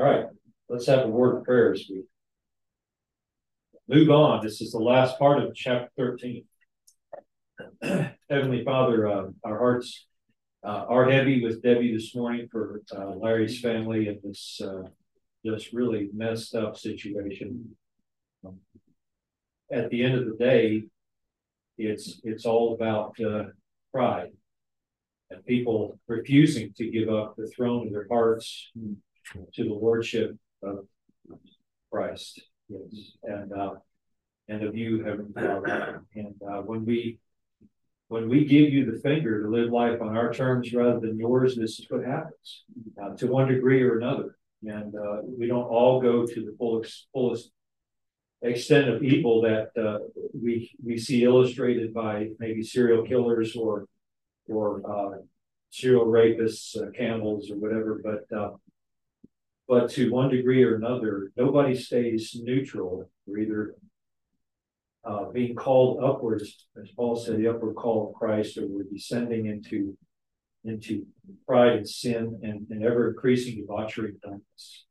All right, let's have a word of prayer as we move on. This is the last part of chapter 13. Heavenly Father, uh, our hearts uh, are heavy with Debbie this morning for uh, Larry's family and this uh, just really messed up situation. Um, at the end of the day, it's it's all about uh, pride and people refusing to give up the throne of their hearts to the lordship of Christ. Yes, and uh, and of you, Heavenly Father. And uh, when we when we give you the finger to live life on our terms rather than yours, this is what happens uh, to one degree or another. And uh, we don't all go to the fullest, fullest extent of evil that uh, we we see illustrated by maybe serial killers or or uh, serial rapists, uh, cannibals, or whatever. But uh, but to one degree or another, nobody stays neutral. We're either uh, being called upwards, as Paul said, the upward call of Christ, or we're descending into into pride and sin and, and ever increasing debauchery and darkness.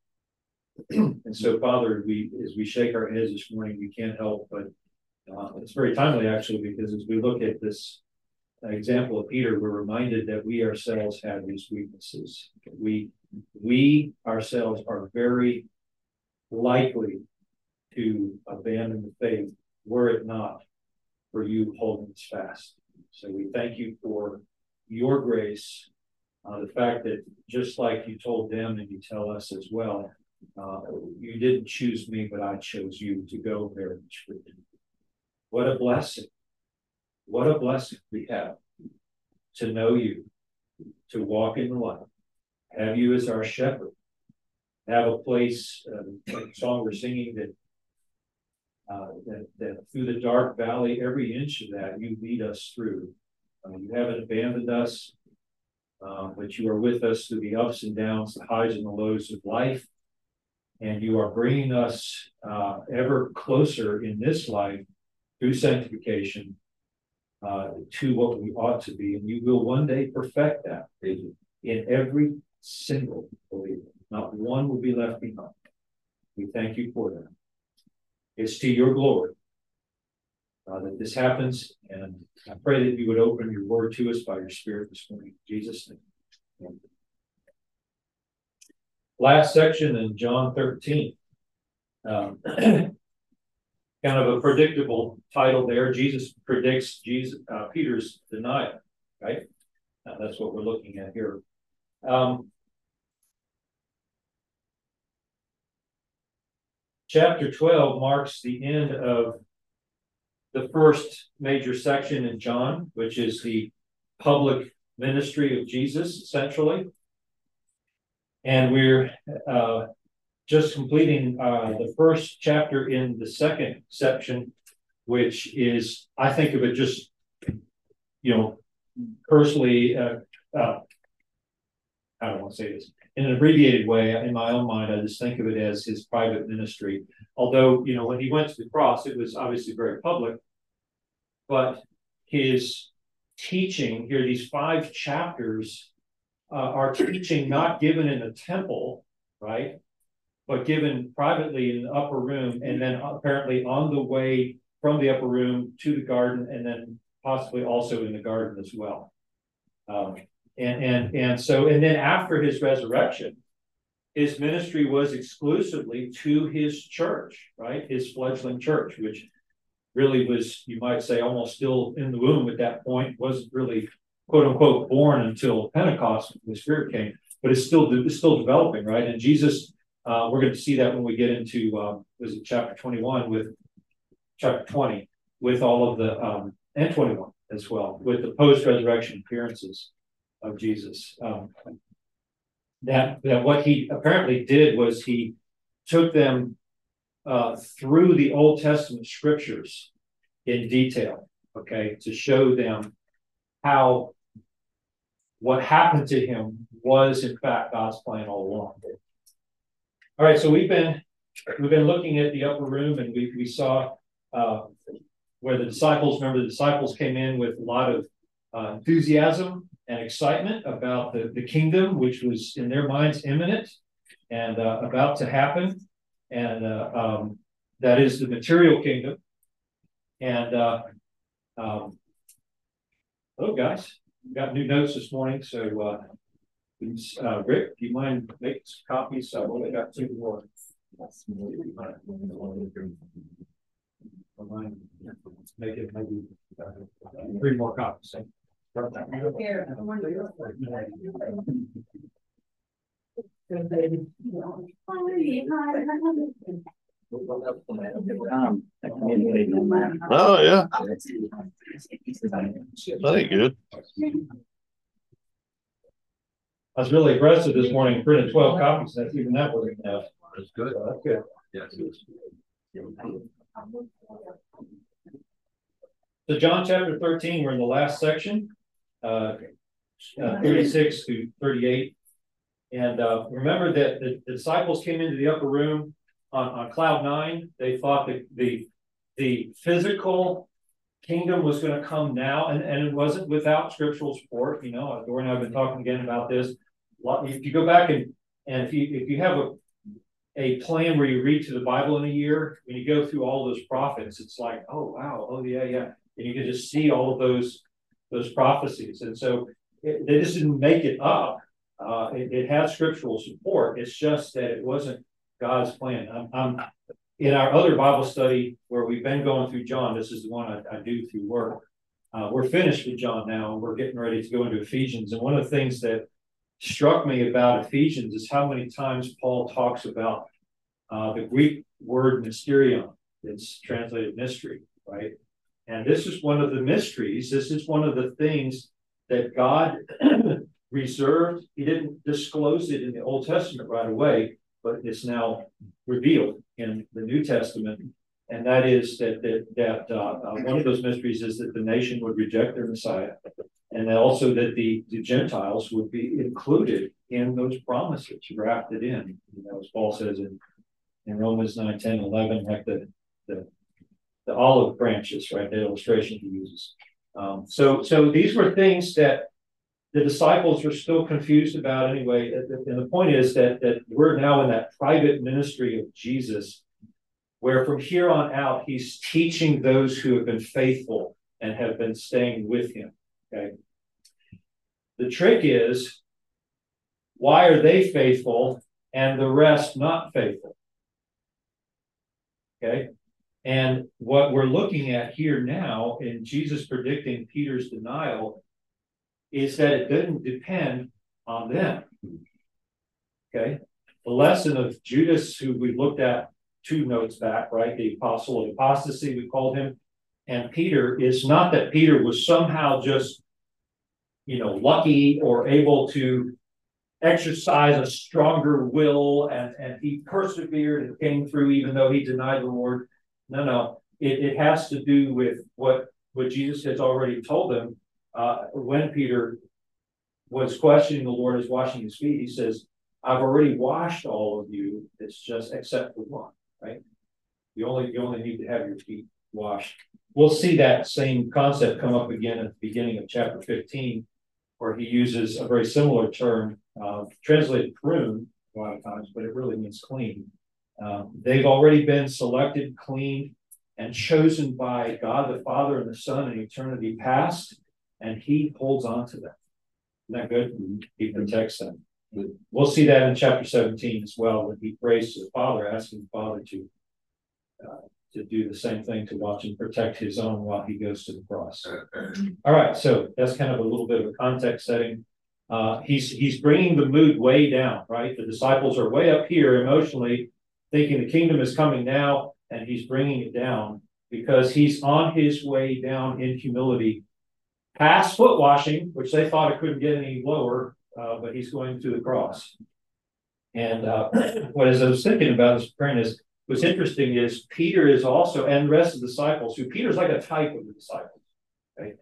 and so, Father, we as we shake our heads this morning, we can't help but uh, it's very timely actually because as we look at this example of Peter, we're reminded that we ourselves have these weaknesses. We we ourselves are very likely to abandon the faith were it not for you holding us fast. So we thank you for your grace, uh, the fact that just like you told them and you tell us as well, uh, you didn't choose me, but I chose you to go there and What a blessing. What a blessing we have to know you, to walk in the light, have you as our shepherd, have a place, uh, like song we're singing that uh, that, that through the dark valley, every inch of that you lead us through. Uh, you haven't abandoned us, uh, but you are with us through the ups and downs, the highs and the lows of life. And you are bringing us uh, ever closer in this life through sanctification uh, to what we ought to be. And you will one day perfect that in every single believer. Not one will be left behind. We thank you for that. It's to your glory uh, that this happens. And I pray that you would open your word to us by your spirit this morning. In Jesus' name. Amen. Last section in John 13. Um, kind of a predictable title there. Jesus predicts Jesus uh, Peter's denial, right? That's what we're looking at here. Um, chapter 12 marks the end of the first major section in John, which is the public ministry of Jesus, essentially. And we're uh, just completing uh, the first chapter in the second section, which is, I think of it just, you know, personally, uh, uh I don't want to say this, in an abbreviated way, in my own mind, I just think of it as his private ministry. Although, you know, when he went to the cross, it was obviously very public, but his teaching here, these five chapters, uh, are teaching not given in the temple, right? But given privately in the upper room, and then apparently on the way from the upper room to the garden, and then possibly also in the garden as well. Um, and, and, and so, and then after his resurrection, his ministry was exclusively to his church, right? His fledgling church, which really was, you might say, almost still in the womb at that point, wasn't really quote unquote born until Pentecost, when the Spirit came, but it's still it's still developing, right? And Jesus, uh, we're going to see that when we get into um, was it chapter 21 with chapter 20 with all of the um, and 21 as well with the post resurrection appearances of Jesus. Um, that that what he apparently did was he took them uh, through the Old Testament scriptures in detail, okay, to show them how what happened to him was in fact God's plan all along. All right, so we've been we've been looking at the upper room, and we we saw uh, where the disciples. Remember, the disciples came in with a lot of uh, enthusiasm and excitement about the, the kingdom, which was in their minds imminent. and uh, about to happen. And uh, um, that is the material kingdom. And uh, um, hello, guys. We got new notes this morning. So, uh, uh, Rick, do you mind making some copies? I've only got two more. Make it maybe uh, three more copies. Oh, yeah, that ain't good. I was really aggressive this morning, printed twelve copies, that's even that wasn't enough. That's good. So That's good. So John chapter thirteen, we're in the last section, uh, uh, thirty-six to thirty-eight. And, uh, remember that the disciples came into the upper room on, on cloud nine. They thought that the, the physical kingdom was gonna come now, and, and it wasn't without scriptural support, you know, Dora and I have been talking again about this. If you go back and, and if you, if you have a, a plan where you read to the Bible in a year, when you go through all those prophets, it's like, oh, wow, oh, yeah, yeah. And you can just see all of those, those prophecies. And so it, they just didn't make it up. Uh, it, it had scriptural support. It's just that it wasn't God's plan. I'm, I'm in our other Bible study where we've been going through John. This is the one I, I do through work. Uh, we're finished with John now, and we're getting ready to go into Ephesians. And one of the things that struck me about Ephesians is how many times Paul talks about uh, the Greek word mysterion. It's translated mystery, right? And this is one of the mysteries. This is one of the things that God reserved. He didn't disclose it in the Old Testament right away, but it's now revealed in the New Testament. And that is that that, that uh, uh, one of those mysteries is that the nation would reject their Messiah, and also that the, the Gentiles would be included in those promises, grafted in. You know, as Paul says in, in Romans 9, 10, 11, like the, the the olive branches, right? The illustration he uses. Um, so, so these were things that the disciples were still confused about anyway. And the point is that that we're now in that private ministry of Jesus, where from here on out he's teaching those who have been faithful and have been staying with him. Okay. The trick is, why are they faithful and the rest not faithful? Okay. And what we're looking at here now in Jesus predicting Peter's denial is that it didn't depend on them. Okay. The lesson of Judas, who we looked at two notes back, right? The apostle of apostasy, we called him, and Peter is not that Peter was somehow just, you know, lucky or able to exercise a stronger will and, and he persevered and came through even though he denied the Lord. No, no. It, it has to do with what, what Jesus has already told them. Uh, when Peter was questioning the Lord as washing his feet, he says, I've already washed all of you. It's just except for one, right? You only you only need to have your feet washed. We'll see that same concept come up again at the beginning of chapter 15, where he uses a very similar term, uh, translated prune a lot of times, but it really means clean. Um, they've already been selected, cleaned, and chosen by God the Father and the Son in eternity past, and He holds on to them. Isn't that good? He protects them. We'll see that in chapter 17 as well, when he prays to the Father, asking the Father to uh, to do the same thing to watch and protect his own while he goes to the cross. All right, so that's kind of a little bit of a context setting. Uh, he's he's bringing the mood way down, right? The disciples are way up here emotionally, thinking the kingdom is coming now, and he's bringing it down because he's on his way down in humility, past foot washing, which they thought it couldn't get any lower, uh, but he's going to the cross. And uh, what as I was thinking about this praying is what's interesting is Peter is also and the rest of the disciples who Peter's like a type of the disciples. Right?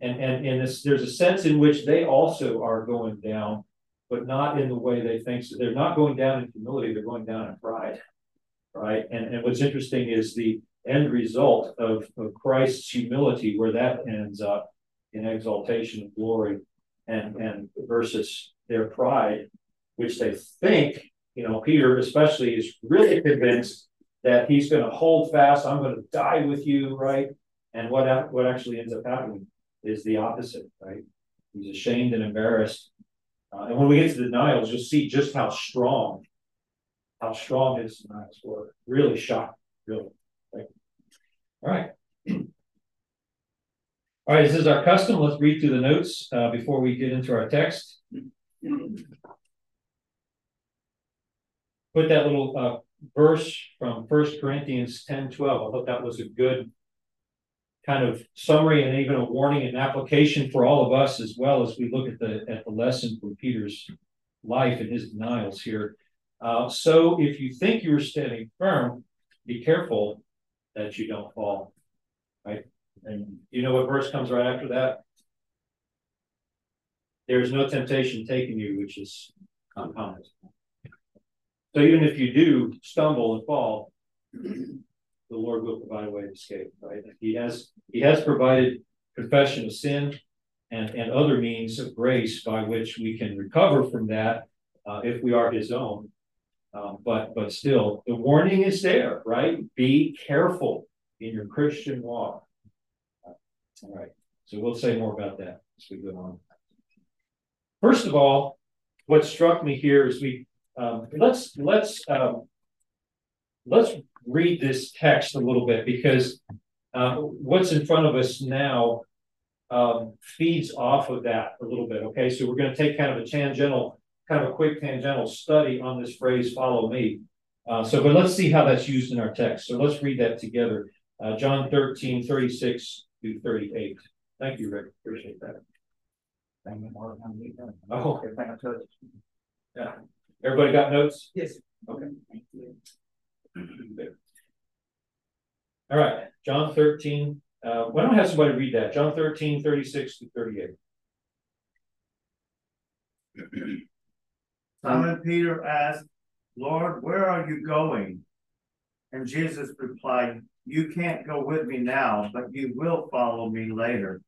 And and and this, there's a sense in which they also are going down, but not in the way they think. So they're not going down in humility, they're going down in pride. Right. And, and what's interesting is the end result of, of Christ's humility, where that ends up in exaltation and glory and, and versus their pride, which they think you know, Peter especially is really convinced that he's going to hold fast. I'm going to die with you, right? And what what actually ends up happening is the opposite, right? He's ashamed and embarrassed. Uh, and when we get to the denials, you'll see just how strong, how strong his denials were. Really shocked, really. Right? All right. All right, this is our custom. Let's read through the notes uh, before we get into our text. Put that little uh, verse from First Corinthians 10 12. I thought that was a good kind of summary and even a warning and application for all of us as well as we look at the at the lesson from Peter's life and his denials here. Uh, so if you think you're standing firm, be careful that you don't fall. Right? And you know what verse comes right after that? There is no temptation taking you, which is uncommon. So even if you do stumble and fall, the Lord will provide a way of escape, right? He has He has provided confession of sin and, and other means of grace by which we can recover from that uh, if we are His own. Um, but but still, the warning is there, right? Be careful in your Christian walk. All right. So we'll say more about that as we go on. First of all, what struck me here is we um, let's let's um, let's read this text a little bit because uh, what's in front of us now um, feeds off of that a little bit. Okay, so we're going to take kind of a tangential, kind of a quick tangential study on this phrase "follow me." Uh, so, but let's see how that's used in our text. So let's read that together. Uh, John 13, 36 through 38. Thank you, Rick. Appreciate that. Oh, okay. Yeah. Everybody got notes? Yes. Okay. All right, John 13. Uh, why don't I have somebody read that? John 13, 36 to 38. Simon Peter asked, Lord, where are you going? And Jesus replied, You can't go with me now, but you will follow me later.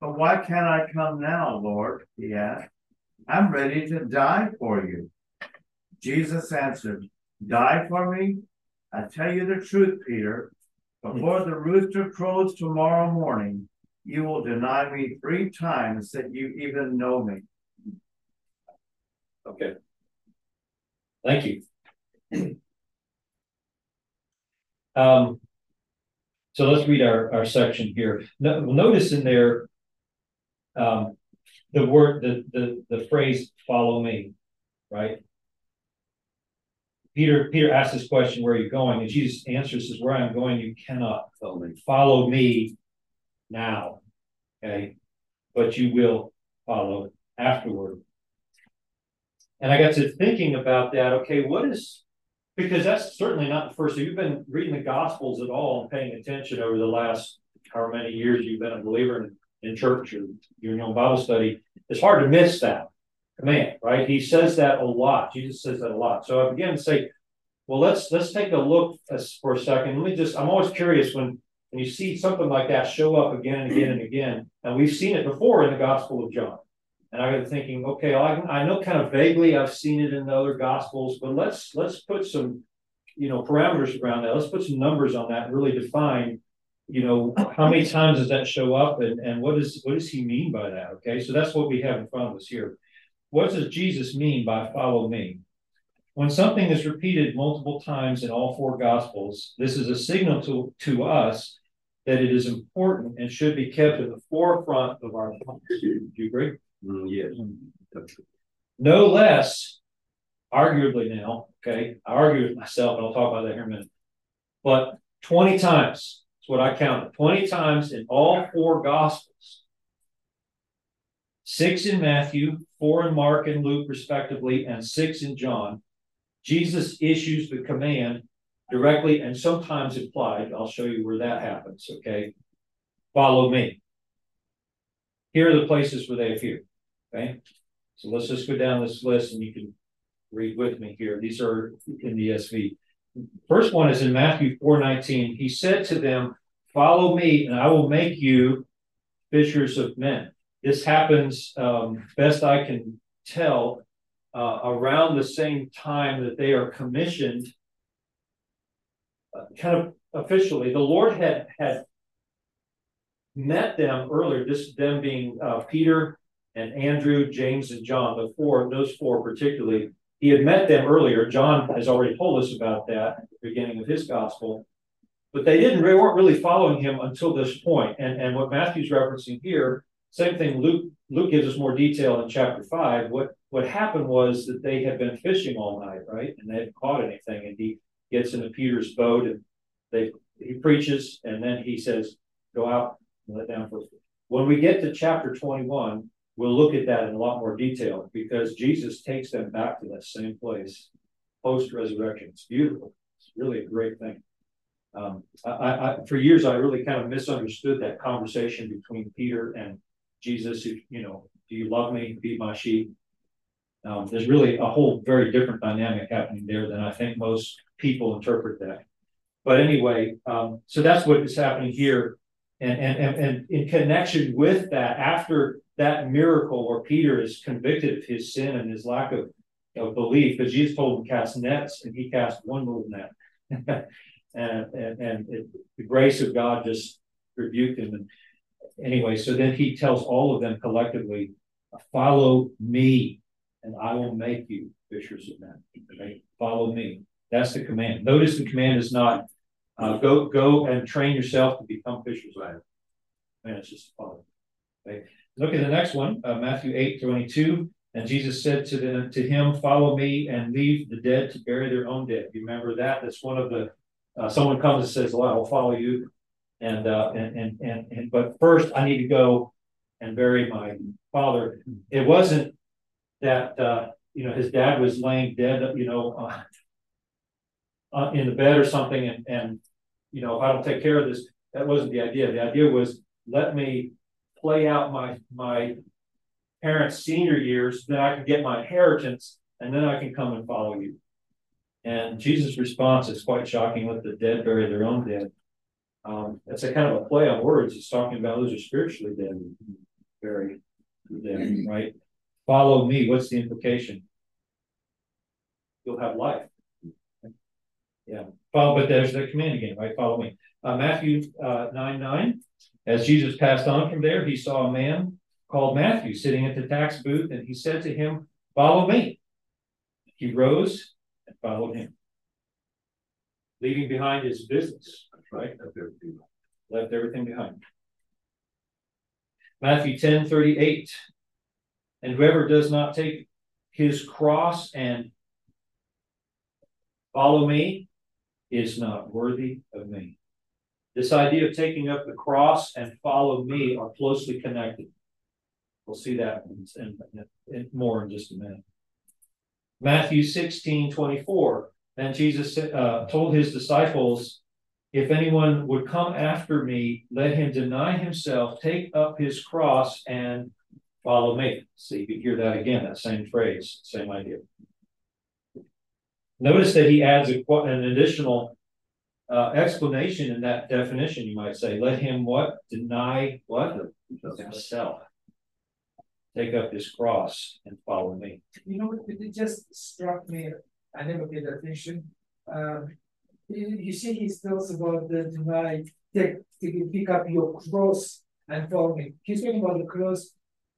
But why can't I come now, Lord? He asked. I'm ready to die for you. Jesus answered, Die for me? I tell you the truth, Peter. Before the rooster crows tomorrow morning, you will deny me three times that you even know me. Okay. Thank you. um, so let's read our, our section here. No, notice in there um, the word, the, the, the phrase, follow me, right? Peter, Peter asks this question, where are you going? And Jesus answers, says, where I'm going, you cannot follow me. Follow me now. Okay. But you will follow afterward. And I got to thinking about that. Okay, what is because that's certainly not the first. If you've been reading the Gospels at all and paying attention over the last however many years you've been a believer in, in church or your own Bible study, it's hard to miss that command, right? He says that a lot. Jesus says that a lot. So I began to say, well, let's let's take a look for a second. Let me just. I'm always curious when when you see something like that show up again and again and again, and we've seen it before in the Gospel of John. And I got thinking, okay, I, I know kind of vaguely I've seen it in the other Gospels, but let's let's put some, you know, parameters around that. Let's put some numbers on that and really define you know, how many times does that show up and, and what is what does he mean by that? Okay, so that's what we have in front of us here. What does Jesus mean by follow me? When something is repeated multiple times in all four gospels, this is a signal to, to us that it is important and should be kept at the forefront of our thoughts. Do you agree? Mm, yes. No less, arguably now, okay, I argue with myself, and I'll talk about that here in a minute. But 20 times, that's what I counted, 20 times in all four gospels, six in Matthew, four in Mark and Luke, respectively, and six in John, Jesus issues the command directly and sometimes implied. I'll show you where that happens, okay? Follow me. Here are the places where they appear, okay? So let's just go down this list and you can read with me here. These are in the ESV. First one is in Matthew 4:19. He said to them, Follow me, and I will make you fishers of men. This happens, um, best I can tell, uh, around the same time that they are commissioned, uh, kind of officially, the Lord had had met them earlier. This them being uh, Peter and Andrew, James, and John, the four, those four particularly. He had met them earlier. John has already told us about that at the beginning of his gospel. But they didn't, they weren't really following him until this point. And, and what Matthew's referencing here, same thing, Luke, Luke gives us more detail in chapter five. What, what happened was that they had been fishing all night, right? And they hadn't caught anything. And he gets into Peter's boat and they, he preaches and then he says, go out and let down for When we get to chapter 21, we'll look at that in a lot more detail because Jesus takes them back to that same place post resurrection. It's beautiful. It's really a great thing. Um, I, I, for years, I really kind of misunderstood that conversation between Peter and Jesus. You, you know, do you love me? Feed my sheep. Um, there's really a whole very different dynamic happening there than I think most people interpret that. But anyway, um, so that's what is happening here. And, and, and, and in connection with that, after that miracle where Peter is convicted of his sin and his lack of, of belief, because Jesus told him to cast nets and he cast one little net. and and, and it, the grace of God just rebuked him. And anyway, so then he tells all of them collectively, follow me and I will make you fishers of men. Okay? Follow me. That's the command. Notice the command is not uh, go go and train yourself to become fishers of men. Man, it's just follow. Okay? Look at the next one, uh, Matthew 8, 22. And Jesus said to them, to him, follow me and leave the dead to bury their own dead. You remember that? That's one of the, uh, someone comes and says, well, I'll follow you. And, uh, and, and, and, and, but first I need to go and bury my father. It wasn't that, uh, you know, his dad was laying dead, you know, uh, uh, in the bed or something. And, and, you know, if I don't take care of this, that wasn't the idea. The idea was let me play out my my parents' senior years, then I can get my inheritance, and then I can come and follow you. And Jesus' response is quite shocking. Let the dead bury their own dead. Um, it's a kind of a play on words. He's talking about those are spiritually dead, very dead, right? Follow me. What's the implication? You'll have life. Yeah. Follow, but there's the command again, right? Follow me. Uh, Matthew uh, 9 9. As Jesus passed on from there, he saw a man called Matthew sitting at the tax booth, and he said to him, Follow me. He rose and followed him, leaving behind his business, right? Left everything behind. Matthew 10 38. And whoever does not take his cross and follow me is not worthy of me. This idea of taking up the cross and follow me are closely connected. We'll see that in, in, in more in just a minute. Matthew 16 24. And Jesus uh, told his disciples, If anyone would come after me, let him deny himself, take up his cross, and follow me. So you can hear that again, that same phrase, same idea. Notice that he adds a, an additional uh, explanation in that definition, you might say. Let him what? Deny what? Himself. Take up his cross and follow me. You know, it just struck me. I never paid attention. You, you see, he tells about the deny, take, to pick up your cross and follow me. He's talking about the cross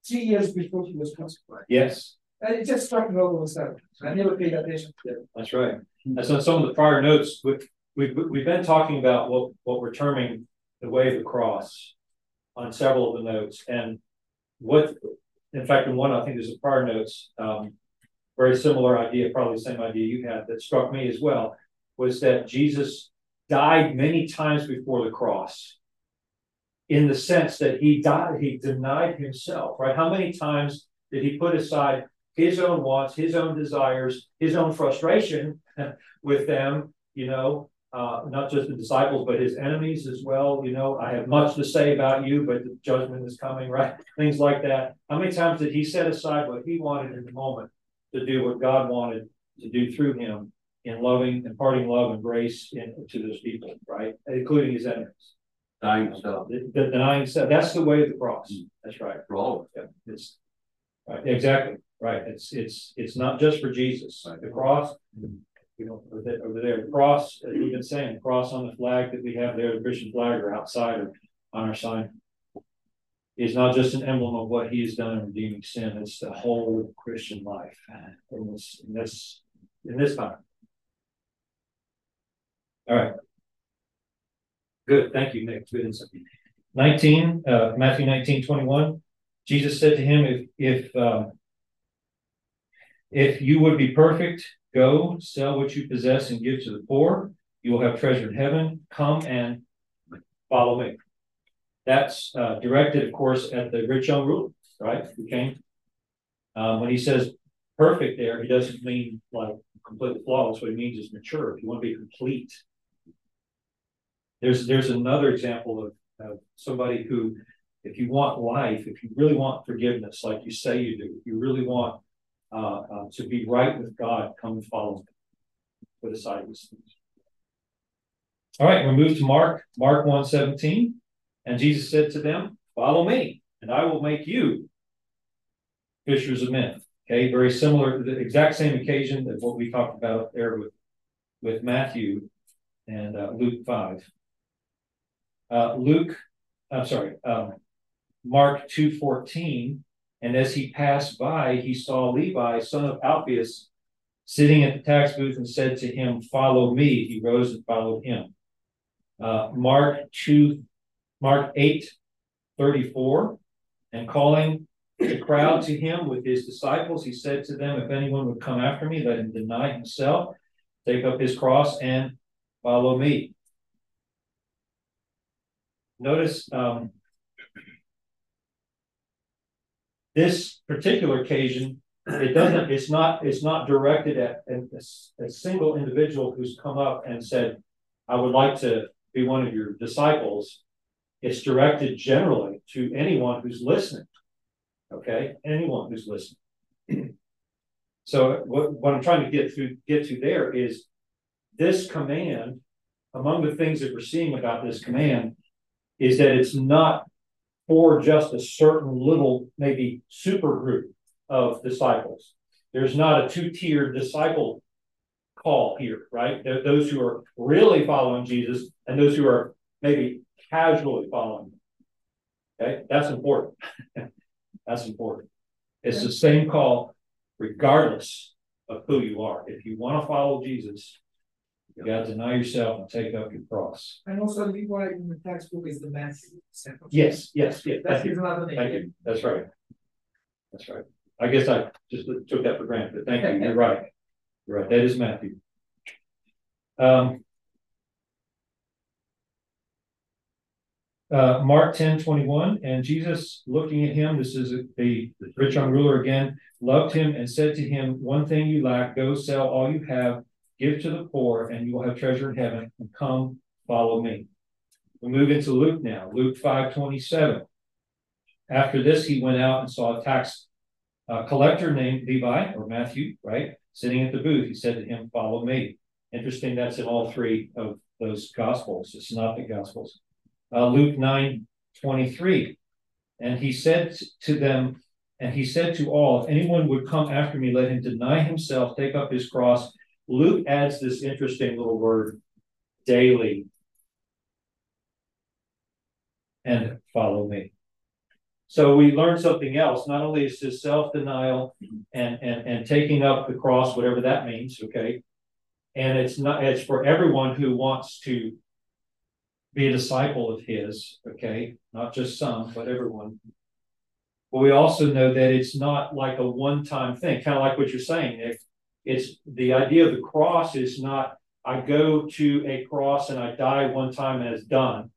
three years before he was crucified. Yes. And it just struck me all of a sudden. I never paid attention to it. That's right. And so some of the prior notes, we've, we've, we've been talking about what, what we're terming the way of the cross on several of the notes. And what, in fact, in one, I think there's a prior notes, um, very similar idea, probably the same idea you had that struck me as well, was that Jesus died many times before the cross in the sense that he died, he denied himself, right? How many times did he put aside his own wants, his own desires, his own frustration with them, you know, uh, not just the disciples, but his enemies as well. You know, I have much to say about you, but the judgment is coming, right? Things like that. How many times did he set aside what he wanted in the moment to do what God wanted to do through him in loving, imparting love and grace in, to those people, right? Including his enemies. Dying himself. The, the denying self. That's the way of the cross. Mm. That's right. For all of Yeah, it's right. Exactly right? It's, it's, it's not just for Jesus. The cross, mm. you know, over there, over there, the cross, as we've been saying, the cross on the flag that we have there, the Christian flag or outside or on our sign is not just an emblem of what he has done in redeeming sin, it's the whole Christian life in this, in this, in this time. All right. Good, thank you, Nick. Good insight. Nineteen, uh, Matthew nineteen twenty-one. Jesus said to him, if, if, um, if you would be perfect, go sell what you possess and give to the poor. You will have treasure in heaven. Come and follow me. That's uh, directed, of course, at the rich young ruler, right? Who came. Um, when he says perfect there, he doesn't mean like completely flawless. What he means is mature. If you want to be complete. There's there's another example of, of somebody who, if you want life, if you really want forgiveness, like you say you do, if you really want uh, uh, to be right with God, come follow me. Put aside these things. All right, we move to Mark, Mark 1 17. And Jesus said to them, Follow me, and I will make you fishers of men. Okay, very similar, the exact same occasion as what we talked about there with, with Matthew and uh, Luke 5. Uh, Luke, I'm sorry, um, Mark 2.14, and as he passed by, he saw Levi, son of Alphaeus, sitting at the tax booth and said to him, Follow me. He rose and followed him. Uh, Mark 2 Mark 8, 34, and calling the crowd to him with his disciples, he said to them, If anyone would come after me, let him deny himself, take up his cross, and follow me. Notice um, this particular occasion, it doesn't, it's not, it's not directed at a, a single individual who's come up and said, I would like to be one of your disciples it's directed generally to anyone who's listening. Okay, anyone who's listening. so what, what I'm trying to get through get to there is this command, among the things that we're seeing about this command, is that it's not for just a certain little, maybe super group of disciples. There's not a two-tiered disciple call here, right? There those who are really following Jesus and those who are maybe casually following them. Okay, that's important. that's important. It's the same call, regardless of who you are. If you want to follow Jesus, you got to deny yourself and take up your cross. And also, Levi in the textbook is the Matthew. Yes, yes, yes. That's you. Thank you. That's right. That's right. I guess I just took that for granted, but thank you. You're right. You're right. That is Matthew. Um, uh, Mark 10 21, and Jesus looking at him, this is a, a rich young ruler again, loved him and said to him, One thing you lack, go sell all you have, give to the poor, and you will have treasure in heaven, and come follow me. We move into Luke now, Luke 5 27. After this, he went out and saw a tax uh, collector named Levi, or Matthew, right, sitting at the booth. He said to him, Follow me. Interesting, that's in all three of those gospels, it's not the gospels uh, Luke 9 23. And he said to them, and he said to all, if anyone would come after me, let him deny himself, take up his cross. Luke adds this interesting little word, daily, and follow me. So we learn something else. Not only is this self-denial and, and, and taking up the cross, whatever that means, okay? And it's not it's for everyone who wants to be a disciple of his, okay? Not just some, but everyone. But we also know that it's not like a one time thing, kind of like what you're saying, Nick. It's the idea of the cross is not, I go to a cross and I die one time and it's done.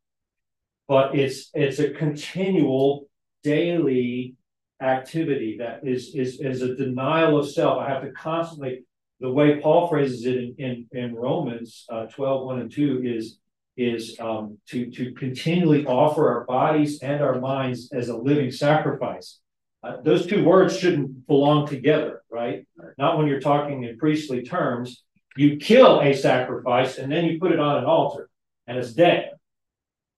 But it's it's a continual daily activity that is is is a denial of self. I have to constantly the way Paul phrases it in, in, in Romans uh, 12, 1 and 2 is is um, to, to continually offer our bodies and our minds as a living sacrifice. Uh, those two words shouldn't belong together, right? Not when you're talking in priestly terms. You kill a sacrifice and then you put it on an altar and it's dead.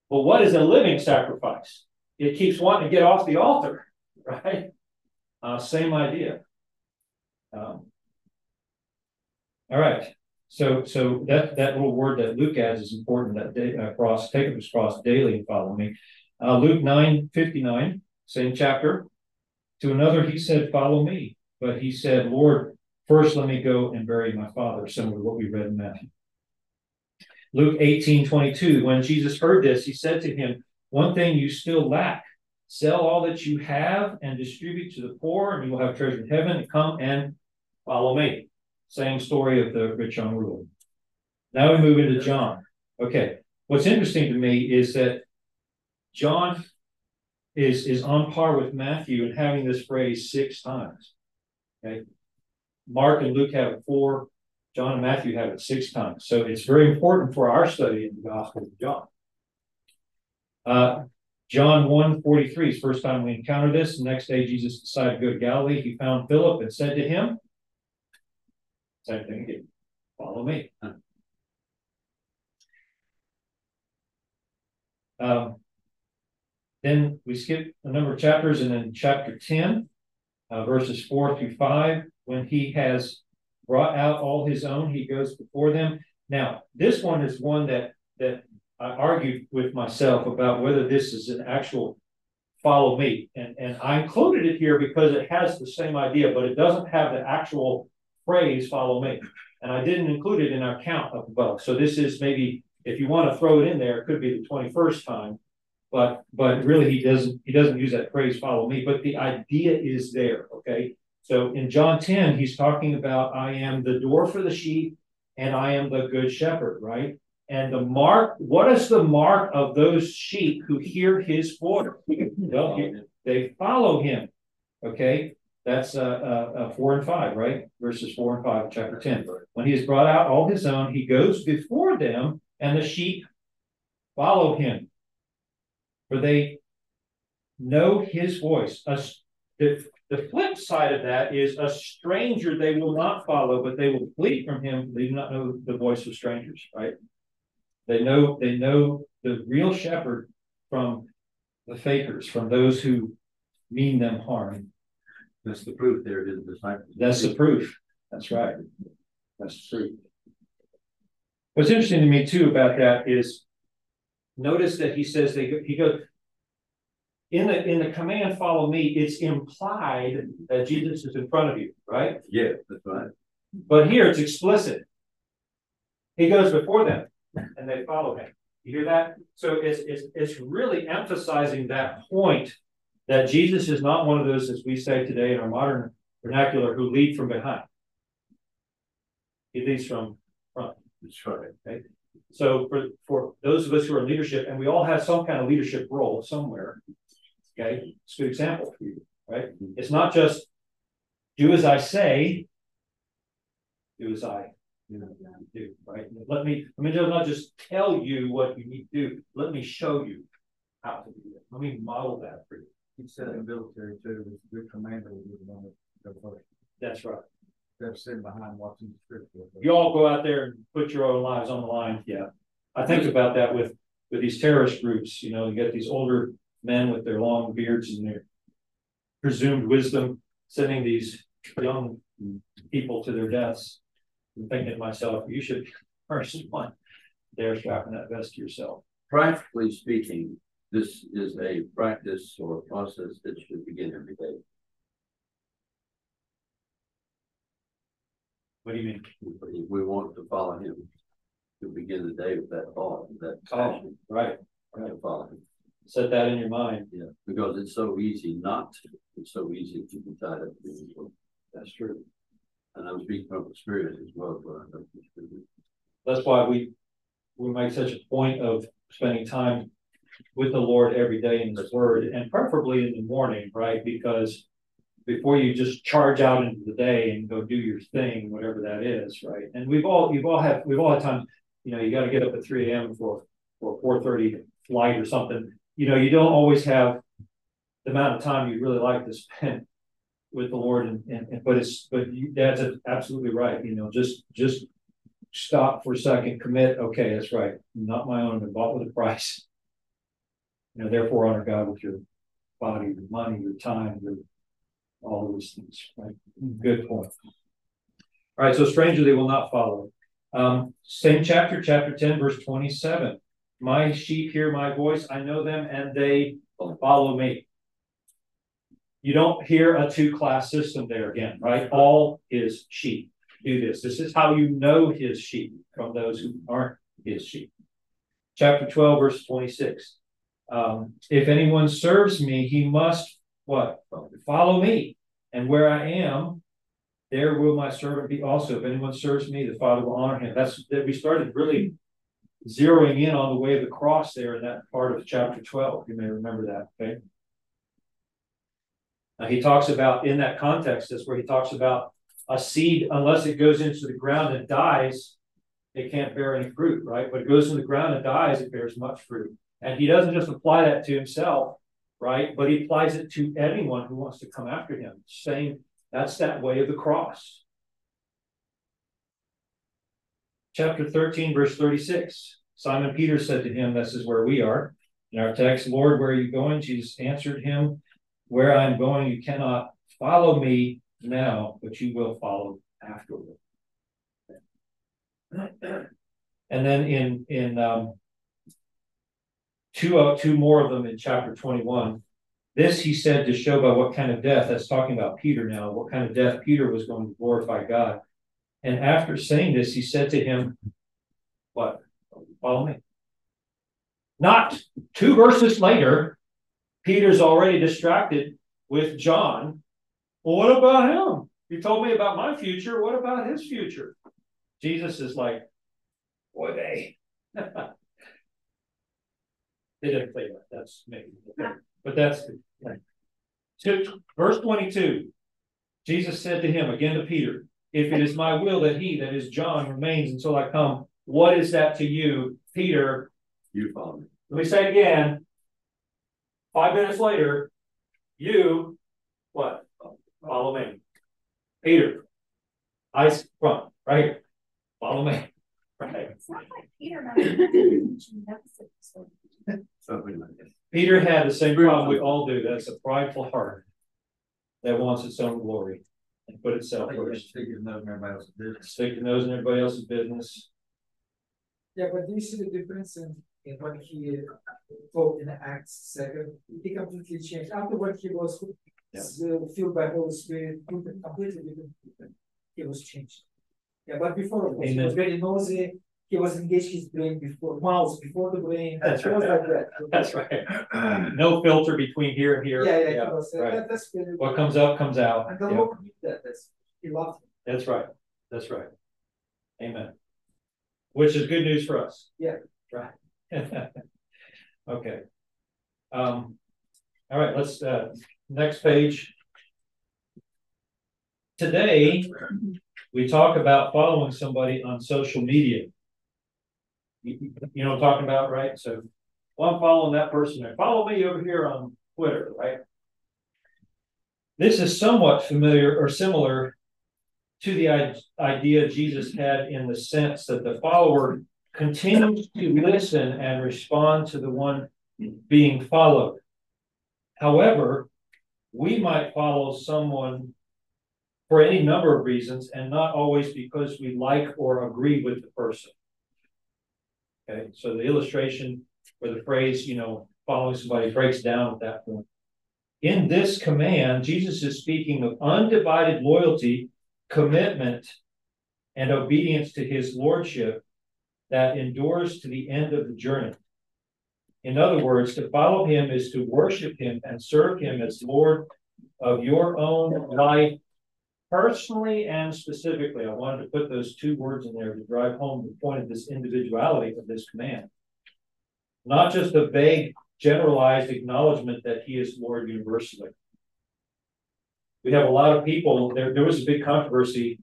But what is a living sacrifice? It keeps wanting to get off the altar, right? Uh, same idea. Um, all right, so, so that, that little word that Luke adds is important, that day, uh, cross, take up his cross daily and follow me. Uh, Luke nine fifty-nine, same chapter. To another, he said, follow me. But he said, Lord, first let me go and bury my father, similar to what we read in Matthew. Luke 18, 22, when Jesus heard this, he said to him, one thing you still lack, sell all that you have and distribute to the poor and you will have treasure in heaven and come and follow me. Same story of the rich young ruler. Now we move into John. Okay. What's interesting to me is that John is, is on par with Matthew in having this phrase six times. Okay. Mark and Luke have it four, John and Matthew have it six times. So it's very important for our study in the Gospel of John. Uh, John 1 43 is first time we encounter this. The next day, Jesus decided to go to Galilee. He found Philip and said to him, Same thing again, follow me. Um, then we skip a number of chapters, and then chapter 10, uh, verses 4 through 5, when he has brought out all his own, he goes before them. Now, this one is one that that I argued with myself about whether this is an actual follow me. And, and I included it here because it has the same idea, but it doesn't have the actual phrase follow me. And I didn't include it in our count up above. So this is maybe if you want to throw it in there, it could be the 21st time but but really he doesn't he doesn't use that phrase follow me but the idea is there okay? So in john 10 he's talking about i am the door for the sheep and i am the good shepherd right? And the mark what is the mark of those sheep who hear his voice well they follow him okay? That's uh, uh, uh, four and five right? Verses four and five chapter 10 when he has brought out all his own he goes before them and the sheep follow him for they know his voice. A, the, the flip side of that is a stranger they will not follow, but they will flee from him. They do not know the voice of strangers, right? They know they know the real shepherd from the fakers, from those who mean them harm. That's the proof there to the disciples. That's the proof. That's right. That's the proof. What's interesting to me too about that is notice that he says they he goes in the in the command follow me it's implied that jesus is in front of you right? Yeah, that's right. but here it's explicit. He goes before them and they follow him. You hear that? So it's it's, it's really emphasizing that point that jesus is not one of those as we say today in our modern vernacular who lead from behind. He leads from front. That's right. okay so for, for those of us who are in leadership, and we all have some kind of leadership role somewhere, okay, it's a good example for you, right? Mm-hmm. It's not just do as I say, do as I you know, do, right? Let me, I mean, not just tell you what you need to do, let me show you how to do it. Let me model that for you. He said in the military too, good commander be the one that. That's right. They're sitting behind watching the script. You all go out there and put your own lives on the line. Yeah. I think about that with with these terrorist groups, you know, you get these older men with their long beards and their presumed wisdom sending these young people to their deaths. I'm thinking to myself, you should first one there strapping that vest to yourself. Practically speaking, this is a practice or a process that should begin every day. What do you mean? We want to follow him, to begin the day with that thought, that Oh, passion right. to follow him. Set that in your mind. Yeah, because it's so easy not to. It's so easy to be tied up. in this world. That's true. And I'm speaking from experience as well, but I it's true. That's why we we make such a point of spending time with the Lord every day in His Word, and preferably in the morning, right? Because before you just charge out into the day and go do your thing, whatever that is, right? And we've all you've all had we've all had times, you know, you got to get up at three a.m. for for a four thirty flight or something. You know, you don't always have the amount of time you'd really like to spend with the Lord, and, and, and but it's but you, Dad's absolutely right. You know, just just stop for a second, commit. Okay, that's right. Not my own, but bought with a price. You know, therefore honor God with your body, your money, your time, your all those things. Right? Good point. All right, so stranger they will not follow. Um, same chapter, chapter ten, verse twenty-seven. My sheep hear my voice, I know them, and they follow me. You don't hear a two-class system there again, right? All his sheep do this. This is how you know his sheep from those who aren't his sheep. Chapter twelve, verse twenty-six. Um, if anyone serves me, he must what? Follow me. And where I am, there will my servant be also. If anyone serves me, the Father will honor him. That's that we started really zeroing in on the way of the cross there in that part of chapter 12. You may remember that. Okay. Now he talks about in that context, that's where he talks about a seed, unless it goes into the ground and dies, it can't bear any fruit, right? But it goes in the ground and dies, it bears much fruit. And he doesn't just apply that to himself, right? But he applies it to anyone who wants to come after him, saying that's that way of the cross. Chapter 13, verse 36. Simon Peter said to him, This is where we are. In our text, Lord, where are you going? Jesus answered him, Where I'm going, you cannot follow me now, but you will follow afterward. And then in in um, two uh, two more of them in chapter 21. This he said to show by what kind of death, that's talking about Peter now, what kind of death Peter was going to glorify God. And after saying this, he said to him, What? Follow me. Not two verses later, Peter's already distracted with John. What about him? You told me about my future. What about his future? Jesus is like, Boy, they. they didn't say that. That's maybe. But that's the to, verse 22. Jesus said to him, again to Peter, If it is my will that he, that is John, remains until I come, what is that to you, Peter? You follow me. Let me say it again. Five minutes later, you, what? Follow me. Peter, eyes front, right here. Follow me. Right. It's not like Peter mentioned deficit disorder. Something like that. Peter had the same problem we all do. That's a prideful heart that wants its own glory and put itself first. Stick your nose in everybody else's business. Stick your nose in everybody else's business. Yeah, but do you see the difference in, in when he taught in Acts seven? He completely changed. After what he was Yeah. uh, filled by Holy Spirit, completely different. He was changed. Yeah, but before of course, he was very nosy. He was engaged his brain before, mouse before the brain. That's right. like that. That's right. No filter between here and here. Yeah, yeah, he was, uh, right. that, that's really. What comes up comes out. And the Yeah, that, that's, he loved him. That's right. That's right. Amen. Which is good news for us. Yeah. Right. Okay. Um, all right, let's, uh, next page. Today, we talk about following somebody on social media. You, know I'm talking about, right? So, well, I'm following that person there. Follow me over here on Twitter, right? This is somewhat familiar or similar to the idea Jesus had in the sense that the follower continues to listen and respond to the one being followed. However, we might follow someone for any number of reasons and not always because we like or agree with the person. Okay, so the illustration or the phrase, you know, following somebody breaks down at that point. In this command, Jesus is speaking of undivided loyalty, commitment, and obedience to his lordship that endures to the end of the journey. In other words, to follow him is to worship him and serve him as Lord of your own life, personally and specifically. I wanted to put those two words in there to drive home the point of this individuality of this command. Not just a vague, generalized acknowledgement that he is Lord universally. We have a lot of people, there, there was a big controversy,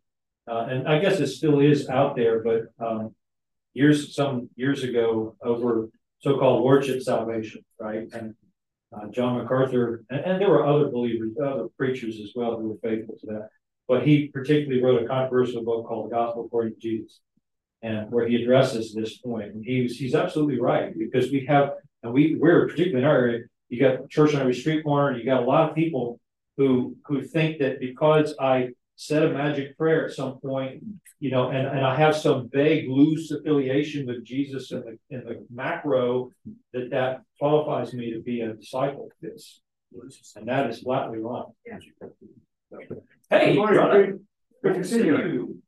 uh, and I guess it still is out there, but, um, years, some years ago over so-called lordship salvation, right? And uh, John MacArthur, and, and there were other believers, other preachers as well who were faithful to that. But he particularly wrote a controversial book called The Gospel According to Jesus, and where he addresses this point. And he's he's absolutely right because we have, and we we're particularly in our area, you got church on every street corner, and you got a lot of people who who think that because I said a magic prayer at some point, you know, and, and I have some vague loose affiliation with Jesus in the, in the macro, that that qualifies me to be a disciple of this. And that is flatly wrong. Hey, brother. Good to see you.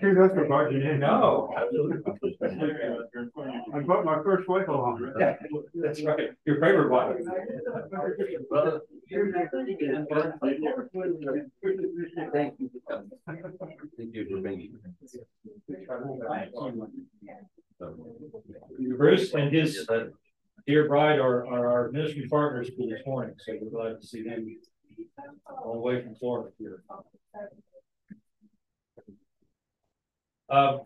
Here's us for barging in. No. I brought my first wife along. Yeah, That's right, your favorite one. Thank you for coming. Thank you for being here. Bruce and his Yes, dear bride are, are our ministry partners for this morning, so we're glad to see them all the way from Florida here. Um,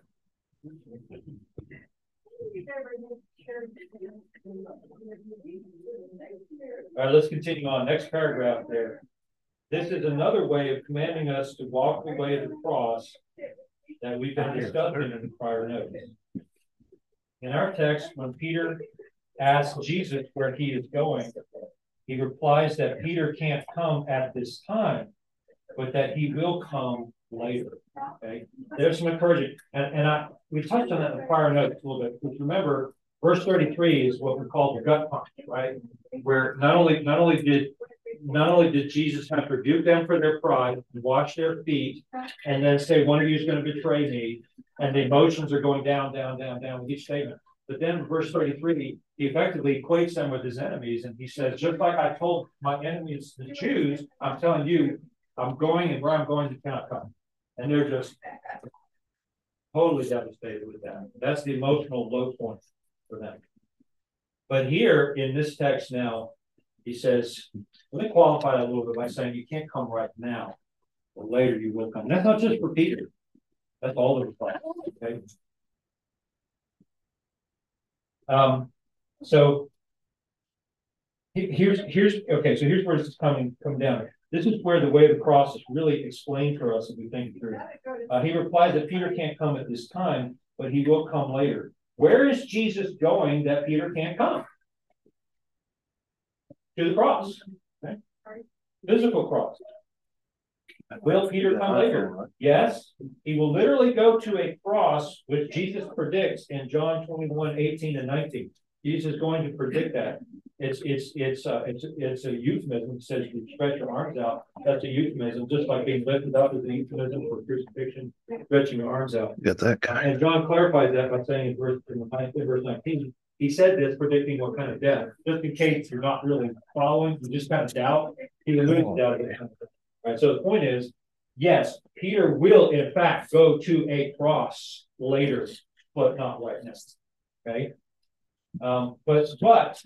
all right, let's continue on. Next paragraph there. This is another way of commanding us to walk the way of the cross that we've been discussing in the prior notes. In our text, when Peter asks Jesus where he is going, he replies that Peter can't come at this time, but that he will come later. Okay, there's some encouragement, and, and I we touched on that in the prior notes a little bit. Because remember, verse 33 is what we call the gut punch, right? Where not only not only did not only did Jesus have to rebuke them for their pride and wash their feet, and then say one of you is going to betray me, and the emotions are going down, down, down, down with each statement. But then verse 33, he effectively equates them with his enemies, and he says, just like I told my enemies, the Jews, I'm telling you, I'm going and where I'm going to cannot come. And they're just totally devastated with that. That's the emotional low point for them. But here in this text now, he says, let me qualify that a little bit by saying you can't come right now, but later you will come. That's not just for Peter. That's all the reply. Okay. Um, so here's here's okay, so here's where this is coming coming down. This is where the way of the cross is really explained for us if we think through. Uh, he replies that Peter can't come at this time, but he will come later. Where is Jesus going that Peter can't come? To the cross. Okay? Physical cross. Will Peter come later? Yes, he will literally go to a cross, which Jesus predicts in John 21, 18 and 19. Jesus is going to predict that. It's it's it's uh, it's it's a euphemism. It says you stretch your arms out. That's a euphemism, just like being lifted up is a euphemism for crucifixion, stretching your arms out. Got that guy. And John clarifies that by saying in verse, in the ninth- in verse nineteen, he said this predicting what kind of death, just in case you're not really following, you just kind of doubt, he alludes to that. Right, so the point is, yes, Peter will in fact go to a cross later, but not right now. Okay? Um, but, but,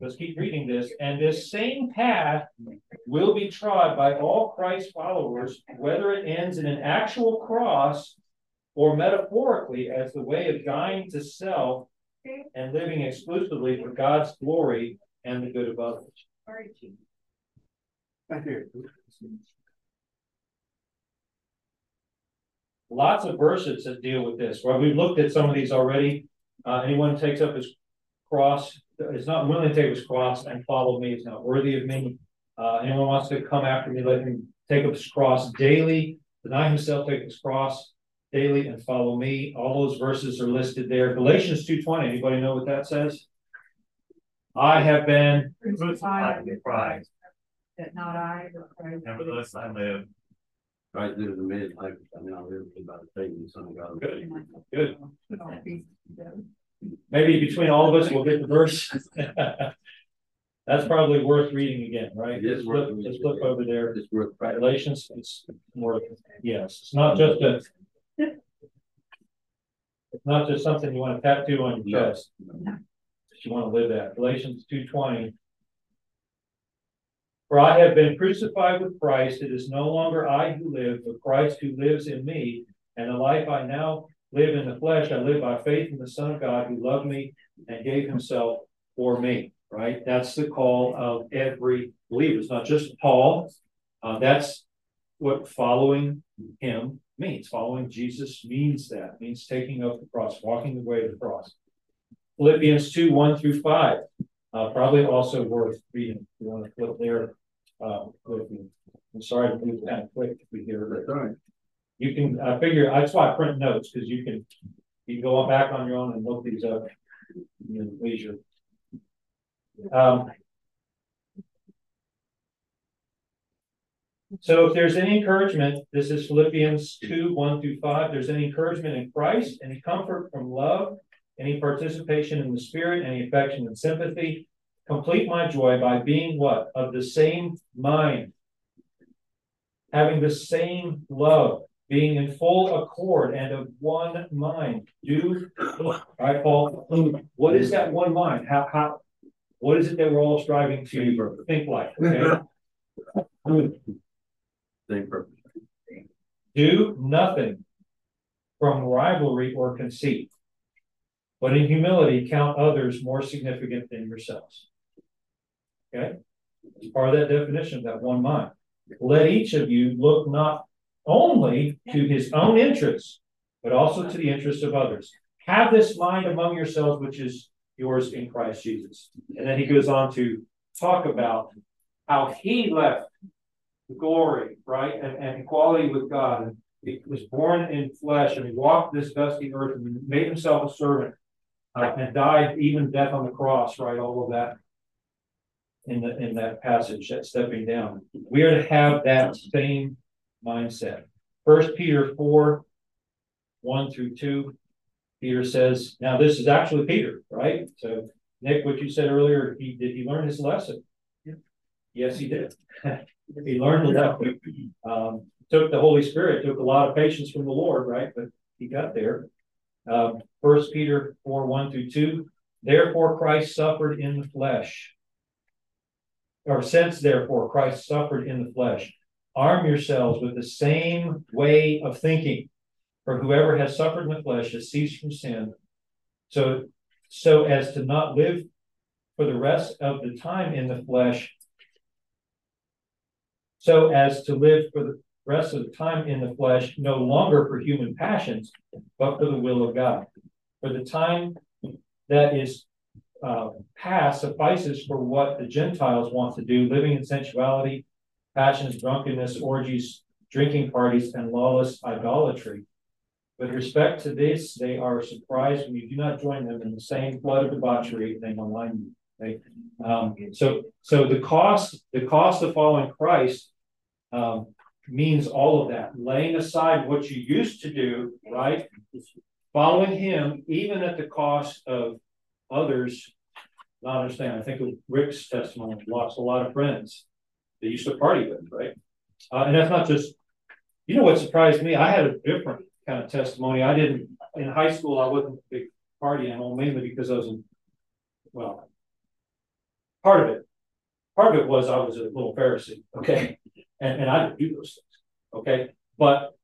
let's keep reading this, and this same path will be trod by all Christ followers, whether it ends in an actual cross or metaphorically as the way of dying to self and living exclusively for God's glory and the good of others. Thank you. Lots of verses that deal with this. Well, we've looked at some of these already. Uh, anyone takes up his cross, is not willing to take his cross and follow me, is not worthy of me. Uh, anyone wants to come after me, let him take up his cross daily, deny himself, take his cross daily and follow me. All those verses are listed there. Galatians 2.20, anybody know what that says? I have been Crucified with Christ. That not I, but Christ. Nevertheless, I live. Right there in the minute, I, I mean, I live by the thing, the son of God. Good. Good. Maybe between all of us, we'll get the verse. That's probably worth reading again, right? It is Let's worth flip, reading let's flip over there. It's worth practicing. Galatians, it's more, yes, it's not just a. It's not just something you want to tattoo on your No. chest. that You want to live that. Galatians two twenty. For I have been crucified with Christ. It is no longer I who live, but Christ who lives in me. And the life I now live in the flesh, I live by faith in the Son of God who loved me and gave himself for me. Right? That's the call of every believer. It's not just Paul. Uh, that's what following him means. Following Jesus means that, It means taking up the cross, walking the way of the cross. Philippians 2 1 through 5. Uh, probably also worth reading. If you want to flip there uh. I'm sorry to move of quick That's it. all right. You can, I figure, that's why I print notes, because you can, you can go on back on your own and look these up. You know, leisure. Um. So if there's any encouragement, this is Philippians two, one through five, there's any encouragement in Christ, any comfort from love, any participation in the spirit, any affection and sympathy, complete my joy by being what? Of the same mind. Having the same love, being in full accord and of one mind. Do, all right, Paul, what is that one mind? How, how, what is it that we're all striving to think like? Okay? Same purpose. Do nothing from rivalry or conceit, but in humility count others more significant than yourselves. Okay? It's part of that definition of that one mind. Let each of you look not only to his own interests, but also to the interests of others. Have this mind among yourselves, which is yours in Christ Jesus. And then he goes on to talk about how he left the glory, right, and, and equality with God. And he was born in flesh and he walked this dusty earth and made himself a servant uh, and died even death on the cross, right? All of that in the in that passage, that stepping down. We are to have that same mindset. First Peter 4, 1 through 2. Peter says, now this is actually Peter, right? So Nick, what you said earlier, he did he learn his lesson? Yes, he did. he learned it up. Um, took the Holy Spirit, took a lot of patience from the Lord, right? But he got there. Um, First Peter 4, 1 through 2. Therefore Christ suffered in the flesh. Or since therefore Christ suffered in the flesh, arm yourselves with the same way of thinking. For whoever has suffered in the flesh has ceased from sin. So, so as to not live for the rest of the time in the flesh, so as to live for the rest of the time in the flesh, no longer for human passions, but for the will of God. For the time that is uh, past suffices for what the Gentiles want to do, living in sensuality, passions, drunkenness, orgies, drinking parties, and lawless idolatry. With respect to this, they are surprised when you do not join them in the same flood of debauchery they malign you. Okay? Um, so, so the cost, the cost of following Christ um, means all of that. Laying aside what you used to do, right? Following Him, even at the cost of others. Not understand. I think of Rick's testimony. Lost a lot of friends they used to party with, right? Uh, and that's not just. You know what surprised me? I had a different kind of testimony. I didn't in high school. I wasn't a big party animal, mainly because I was in. Well, part of it, part of it was I was a little Pharisee. Okay, and, and I didn't do those things. Okay. But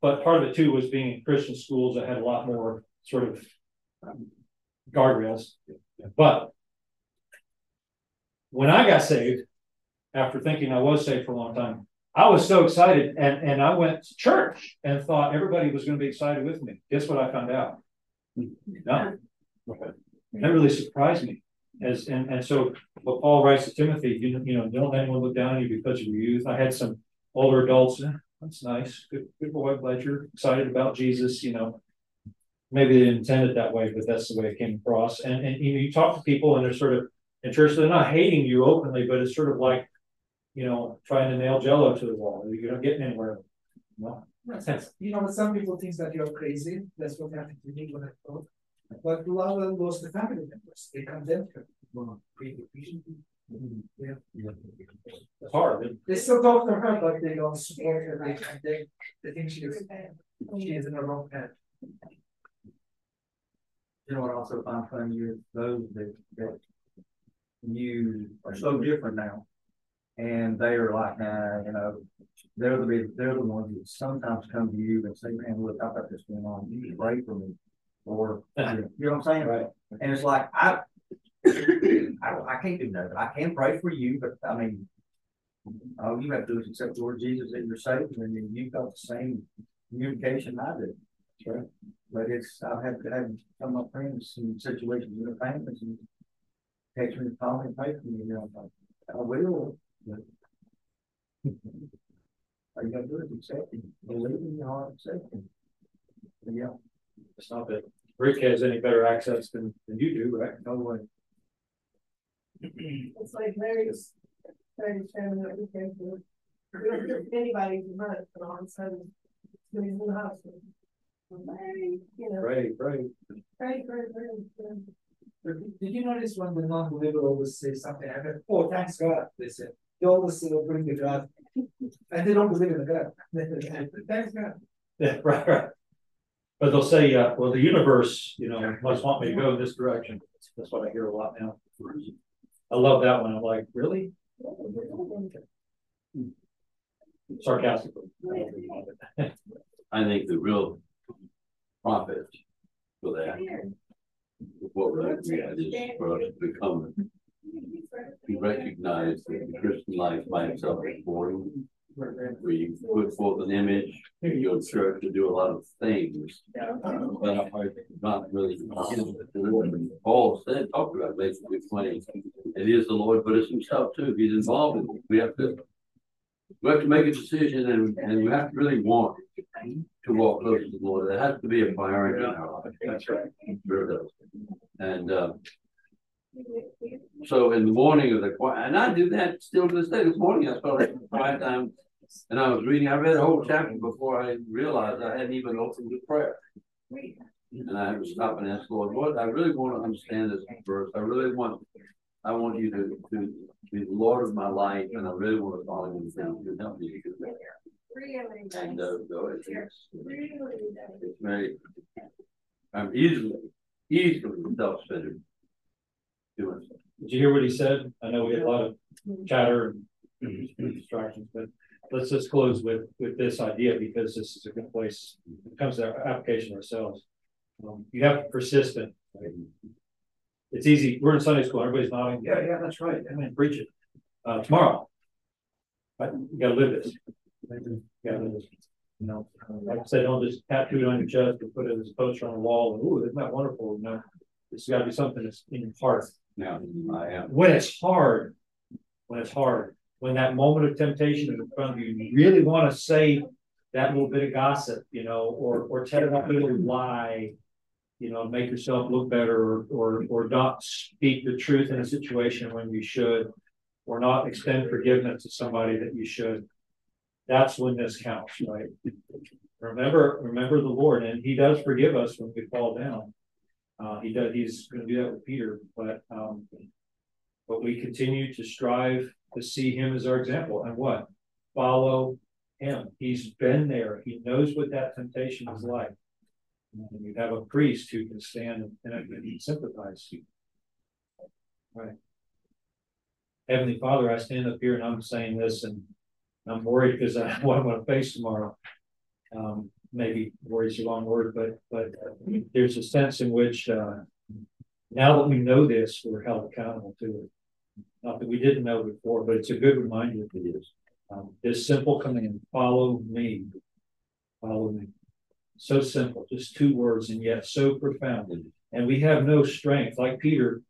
but part of it too was being in Christian schools that had a lot more sort of um, guardrails. But when I got saved, after thinking I was saved for a long time, I was so excited and, and I went to church and thought everybody was going to be excited with me. Guess what I found out? No. That really surprised me. As and, and so what Paul writes to Timothy, you, you know, don't let anyone look down on you because of your youth. I had some older adults, eh, that's nice, good, good boy, glad you're excited about Jesus, you know. Maybe they didn't intend it that way, but that's the way it came across. And and you know, you talk to people and they're sort of in church, they're not hating you openly, but it's sort of like, you know, trying to nail jello to the wall. You're not getting anywhere. No. You know, some people think that you're crazy. That's what happened to me when I thought. But Lala lost the family members. They condemned her. Yeah. It's hard. They still talk to her, but they don't support her. They, they, they think she is, she is in the wrong path. You know what I also find funny is those that, that you are so different now. And they are like, nah, you know, they're the, they're the ones that sometimes come to you and say, man, look, I've got this going on, you need to pray for me. Or, you know what I'm saying? Right. And it's like, I, I, I can't do that. I can pray for you, but I mean, all you have to do is accept the Lord Jesus that you're saved, and then you've got the same communication I do. Right. But it's, I've had to have some of my friends in situations with their families and text me, call me, and pray for me, you know, I will. But All you gonna do is accept him, believe in your heart, accept him. Yeah, It's not that Rick has any better access than, than you do, right? No way. It's like Larry's, Larry's family that we came to. We don't give anybody the money, but all of a sudden, he's in the hospital. Larry, you know, Right, right. pray, pray, pray. pray. Did you notice when the non-believer always say something, I go, oh, thanks God, they said, they always say, bring the God. And they don't believe in the God. Thanks God. Yeah, right, right. But they'll say, uh, well, the universe, you know, must want me to go in this direction. That's what I hear a lot now. I love that one. I'm like, really? Sarcastically. I think the real profit for that, what we're looking is for us to become, to recognize that the Christian life by itself is boring. Where you put forth an image, you go to do a lot of things. But are not really. Paul said, talked about basically explaining, it is the Lord, but it's himself too, he's involved in it. We have to. We have to make a decision and, and we have to really want to walk closer to the Lord. There has to be a priority in our life. That's right. Sure does. And, uh, so in the morning of the quiet, and I do that still to this day. This morning I started quiet time. And I was reading, I read a whole chapter before I realized I hadn't even opened the prayer. And I had to stop and ask Lord, Lord, I really want to understand this verse. I really want, I want you to, to be the Lord of my life, and I really want to follow you. You help me. And uh, nice. it's very, I'm easily, easily self-centered. Did you hear what he said? I know we had a lot of chatter and distractions, but let's just close with, with this idea because this is a good place. when It comes to our application ourselves. Um, you have to persistent. right? It's easy. We're in Sunday school. Everybody's nodding. Yeah, yeah, that's right. I mean, preach it. Uh, tomorrow. But you gotta live this. You gotta live this. You know, like I said, don't just tattoo it on your chest or put it as a poster on the wall ooh, isn't that wonderful? Know, it's gotta be something that's in your heart Now, mm-hmm. I am, when it's hard, when it's hard, when that moment of temptation is in front of you, you really want to say that little bit of gossip, you know, or or tell that little lie, you know, make yourself look better, or or or not speak the truth in a situation when you should, or not extend forgiveness to somebody that you should. That's when this counts, right? Remember, remember the Lord, and He does forgive us when we fall down. Uh, he does. He's going to do that with Peter, but um, but we continue to strive to see him as our example and what follow him. He's been there. He knows what that temptation is like. And you have a priest who can stand and, and sympathize. Right. Heavenly Father, I stand up here and I'm saying this, and I'm worried because I what I'm going to face tomorrow. Um, maybe worries the wrong word, but but uh, there's a sense in which uh, now that we know this, we're held accountable to it. Not that we didn't know before, but it's a good reminder. it is. Um, this simple command: follow me, follow me. So simple, just two words, and yet so profound. And we have no strength, like Peter,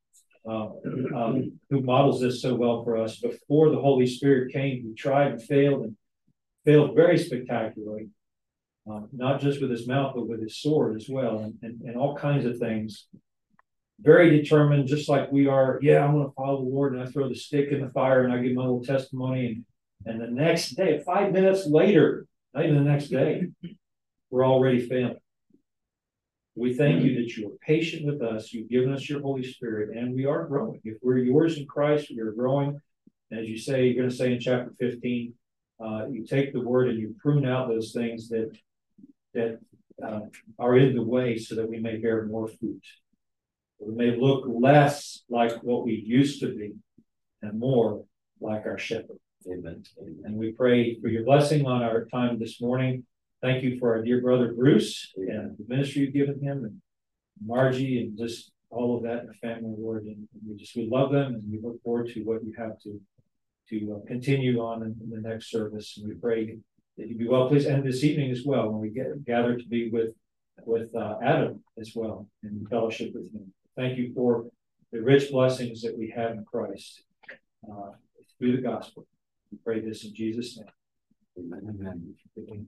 uh, um, who models this so well for us. Before the Holy Spirit came, he tried and failed, and failed very spectacularly um, not just with his mouth, but with his sword as well, and, and, and all kinds of things. Very determined, just like we are. Yeah, I'm going to follow the Lord, and I throw the stick in the fire, and I give my little testimony, and and the next day, five minutes later, not even the next day, we're already failing. We thank you that you are patient with us. You've given us your Holy Spirit, and we are growing. If we're yours in Christ, we are growing. As you say, you're going to say in chapter 15, uh, you take the word and you prune out those things that that uh, are in the way so that we may bear more fruit. We may look less like what we used to be and more like our shepherd. Amen. And we pray for your blessing on our time this morning. Thank you for our dear brother Bruce and the ministry you've given him and Margie and just all of that in the family, Lord. And we just we love them and we look forward to what you have to to uh, continue on in, in the next service. And we pray that you'd be well pleased. And this evening as well, when we get gathered to be with with uh, Adam as well in fellowship with him. Thank you for the rich blessings that we have in Christ uh, through the gospel. We pray this in Jesus' name. Amen. Amen.